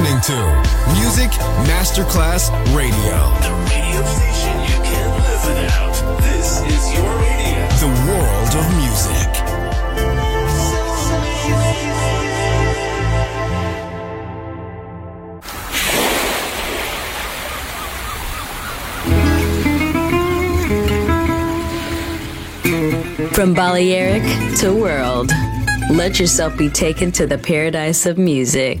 listening to Music Masterclass Radio. The radio station you can't live without. This is your radio. The world of music. From Balearic to world, let yourself be taken to the paradise of music.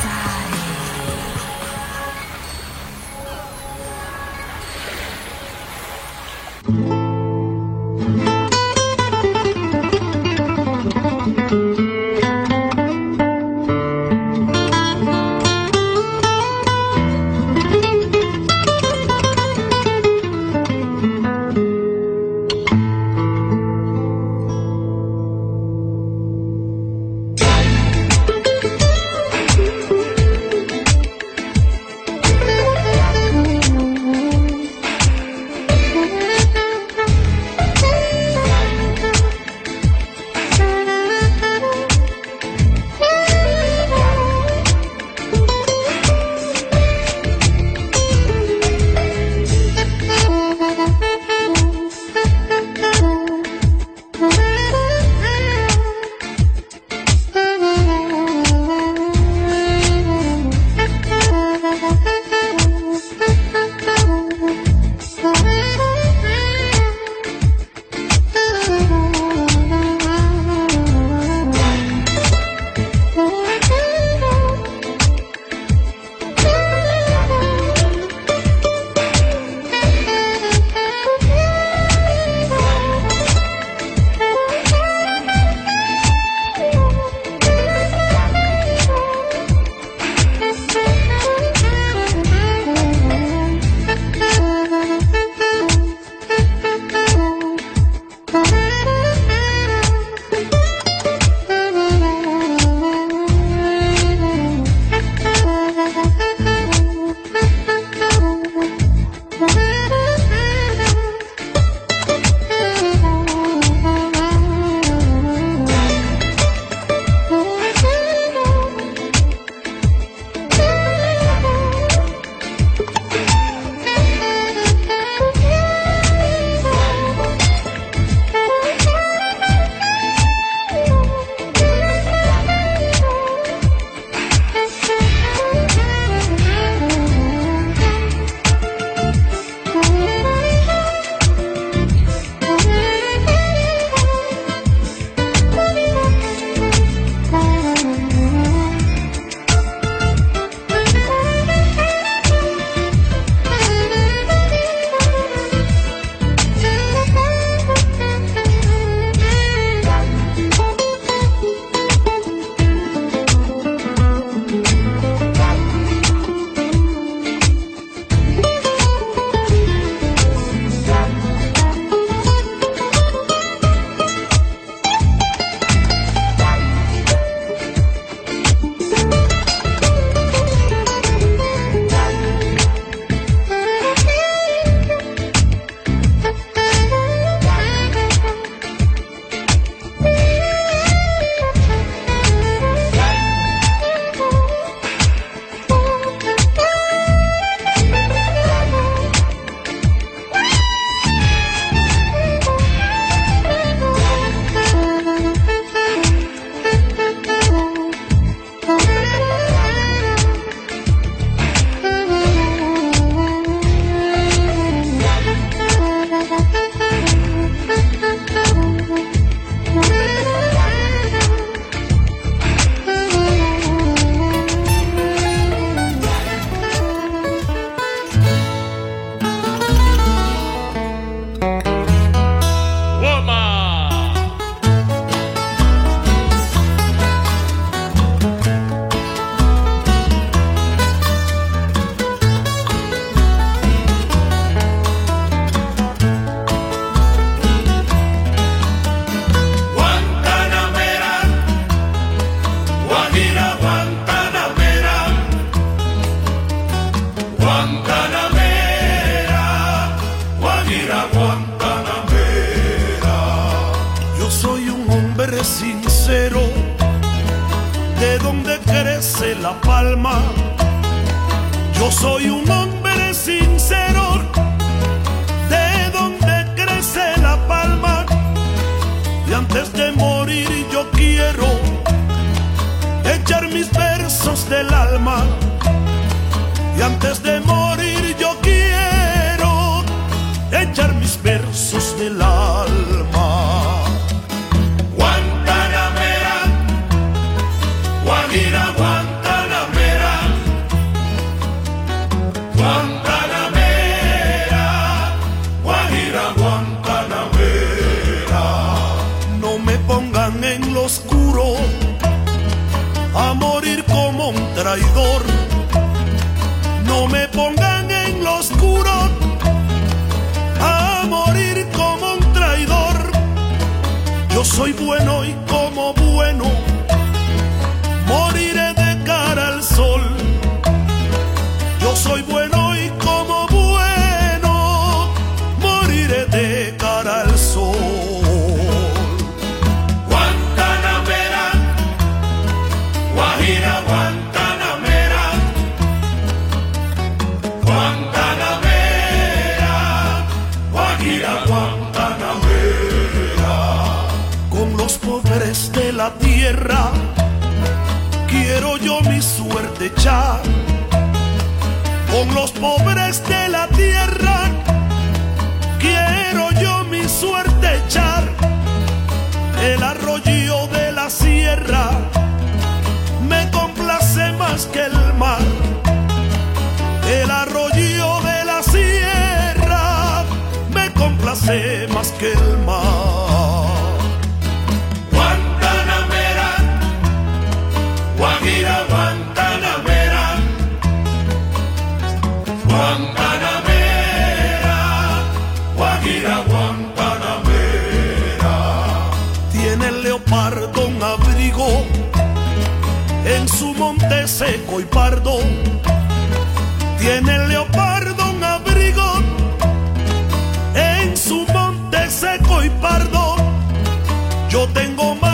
ir a Guantanamera con los pobres de la tierra. Quiero yo mi suerte echar con los pobres de la tierra. Quiero yo mi suerte echar el arroyo de la sierra. Me complace más que el mar sé más que el mar. Guantanamera, Guajira Guantanamera, Guantanamera, Guajira Guantanamera. Tiene el leopardo un abrigo en su monte seco y pardo. Tiene el leopardo algo más.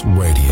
Radio.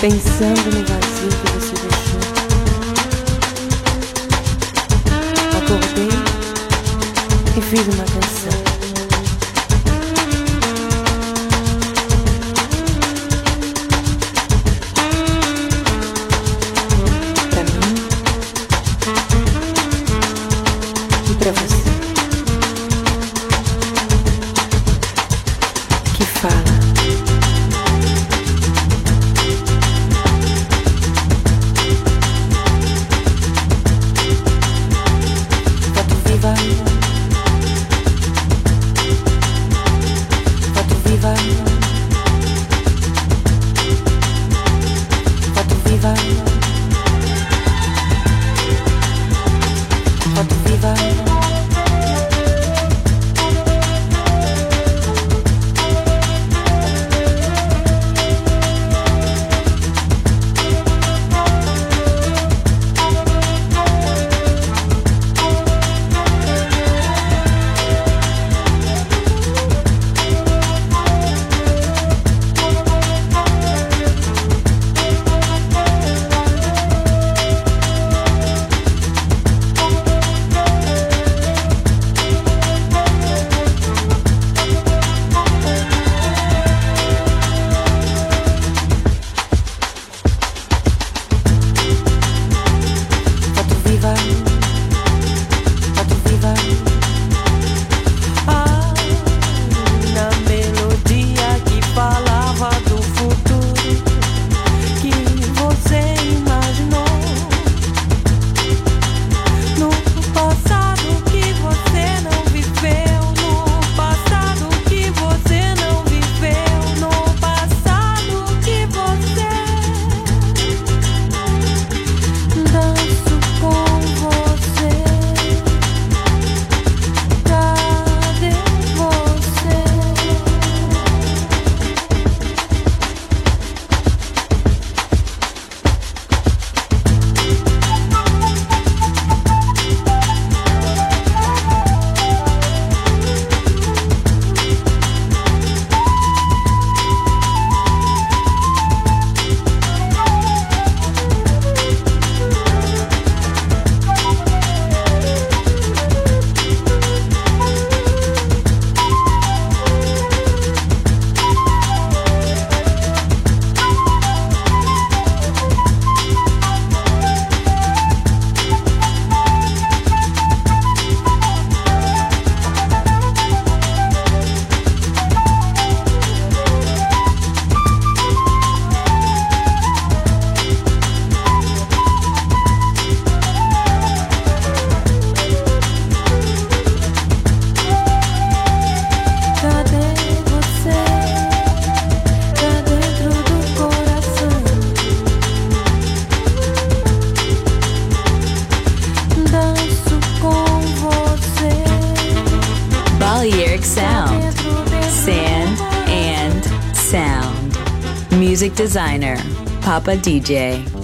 pensando no vazio que você deixou. Acordei e fiz uma designer, Papa DJ.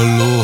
alone.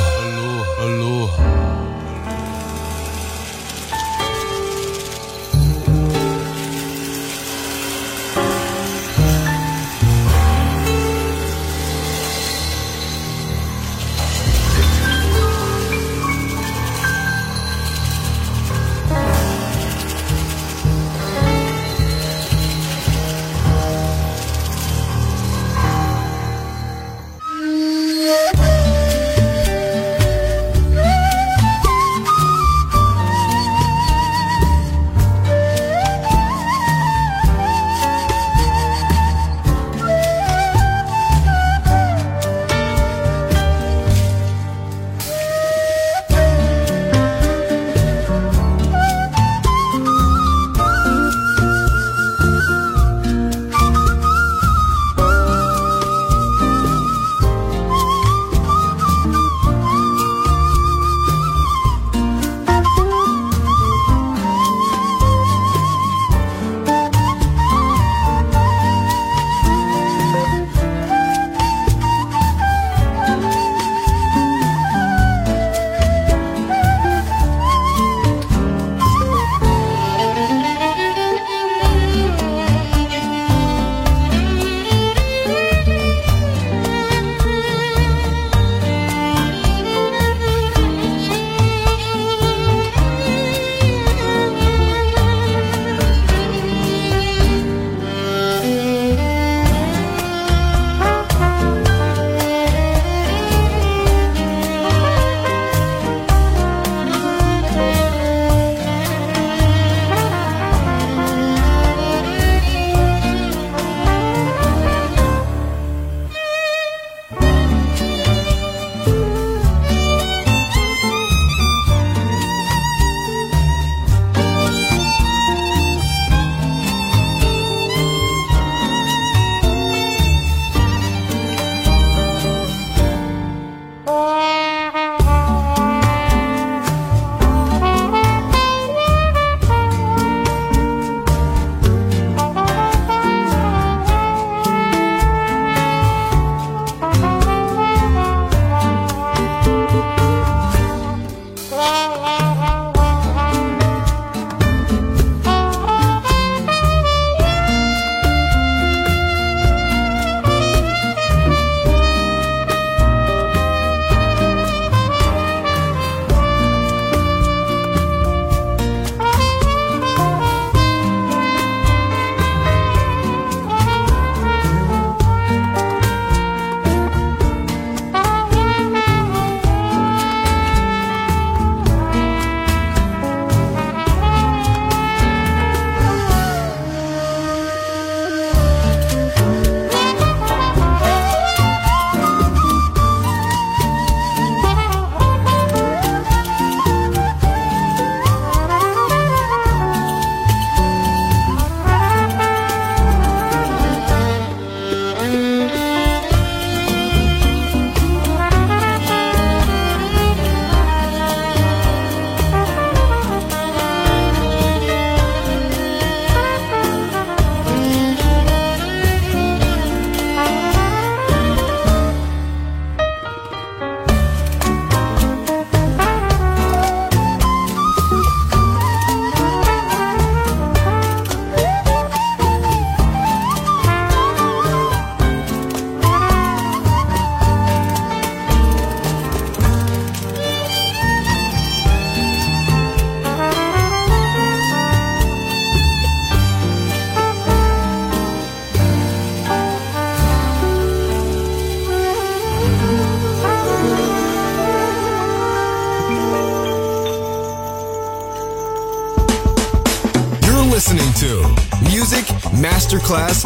Masterclass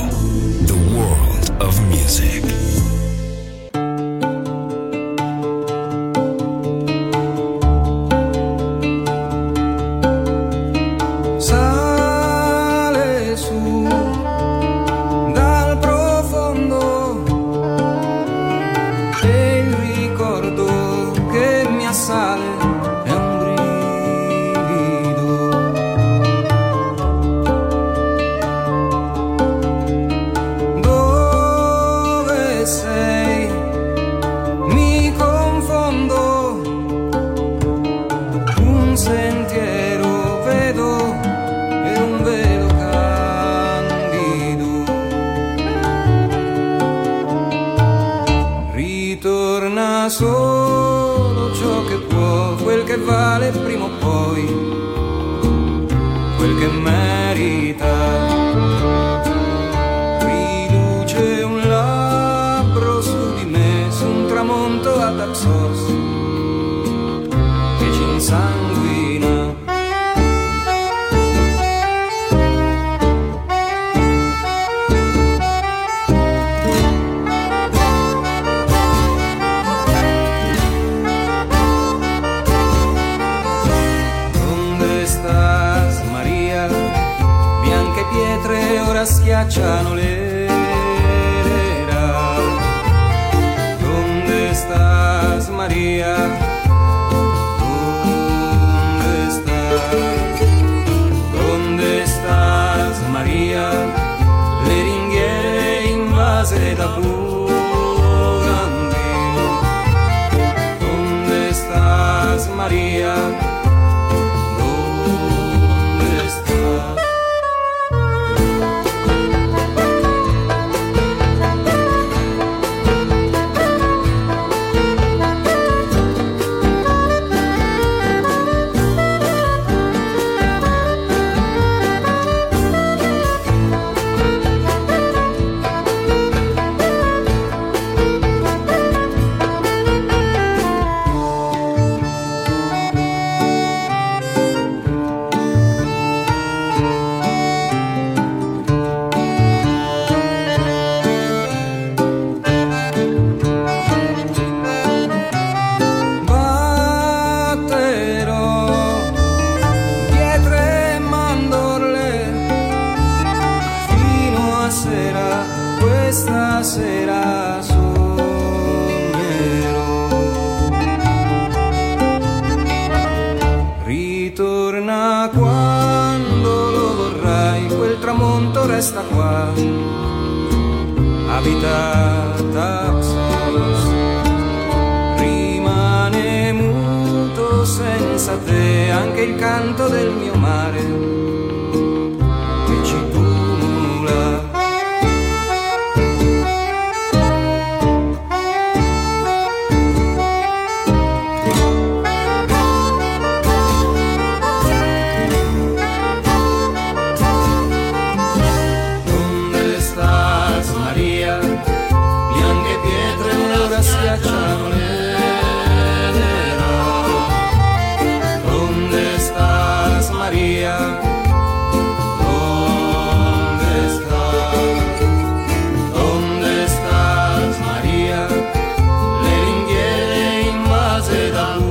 invase da.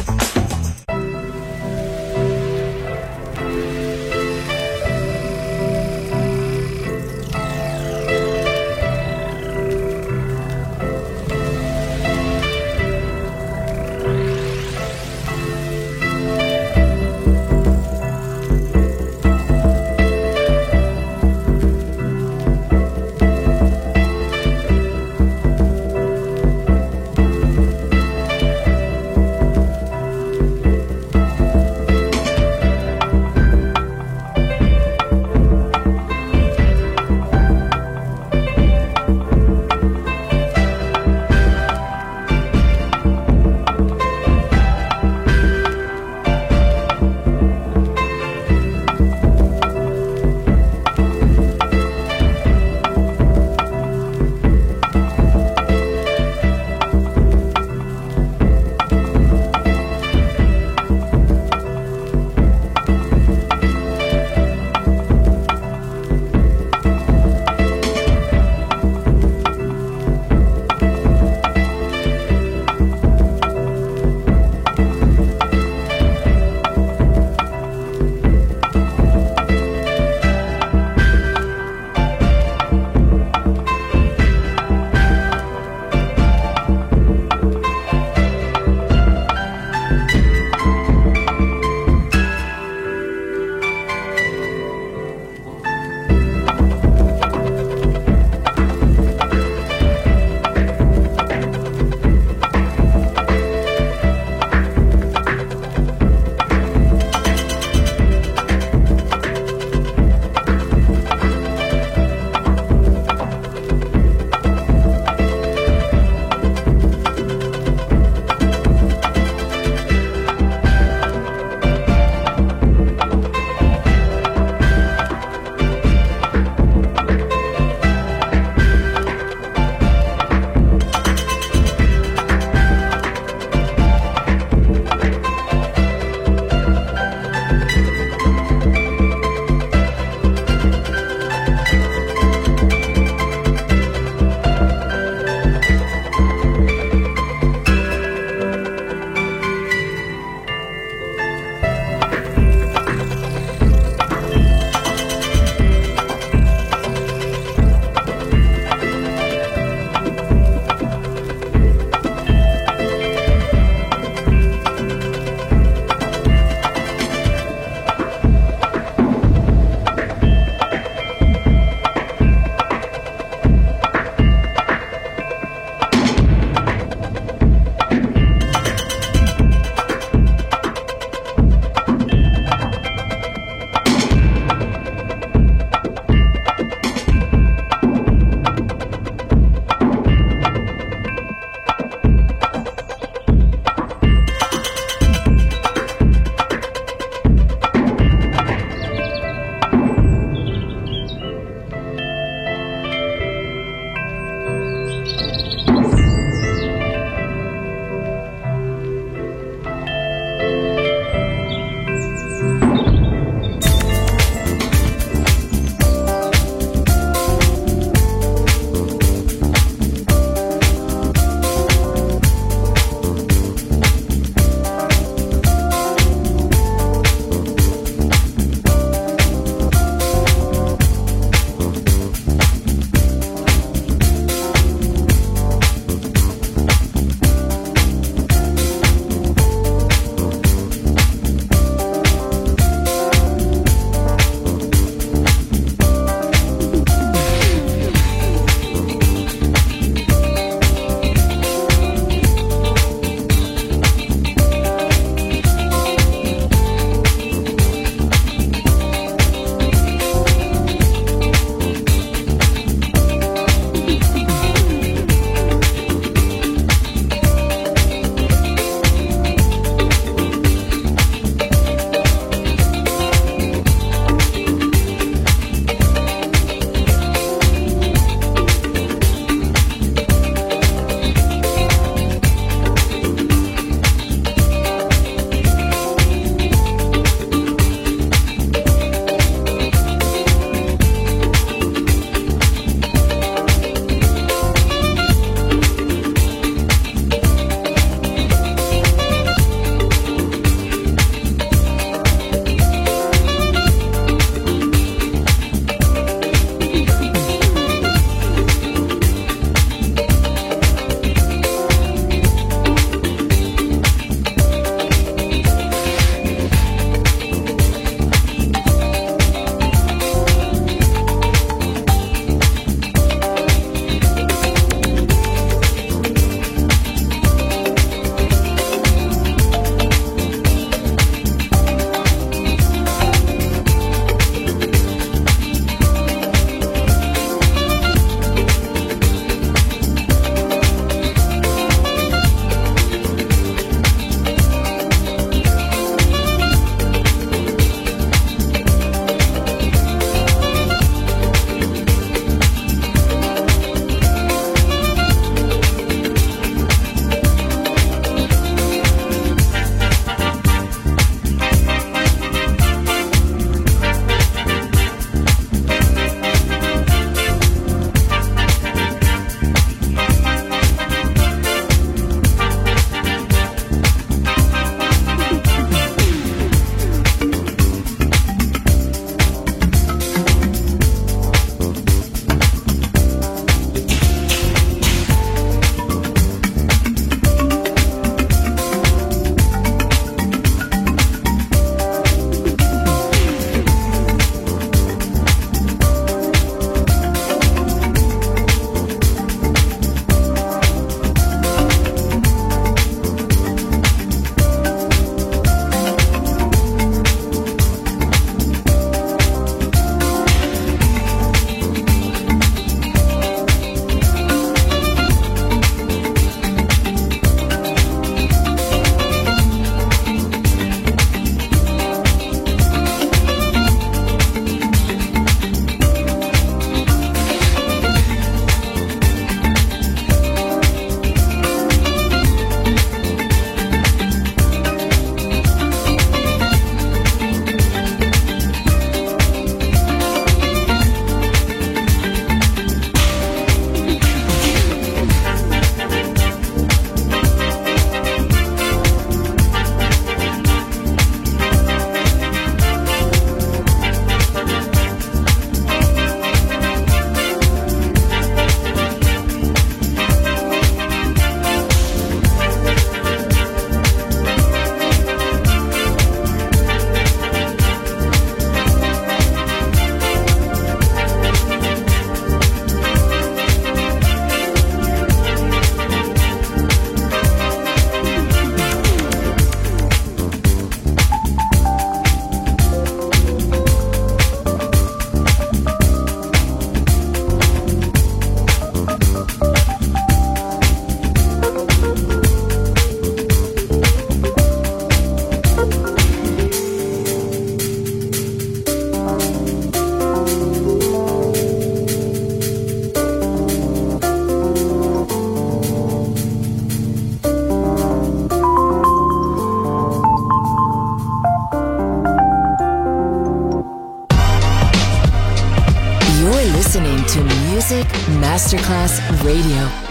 Masterclass Radio.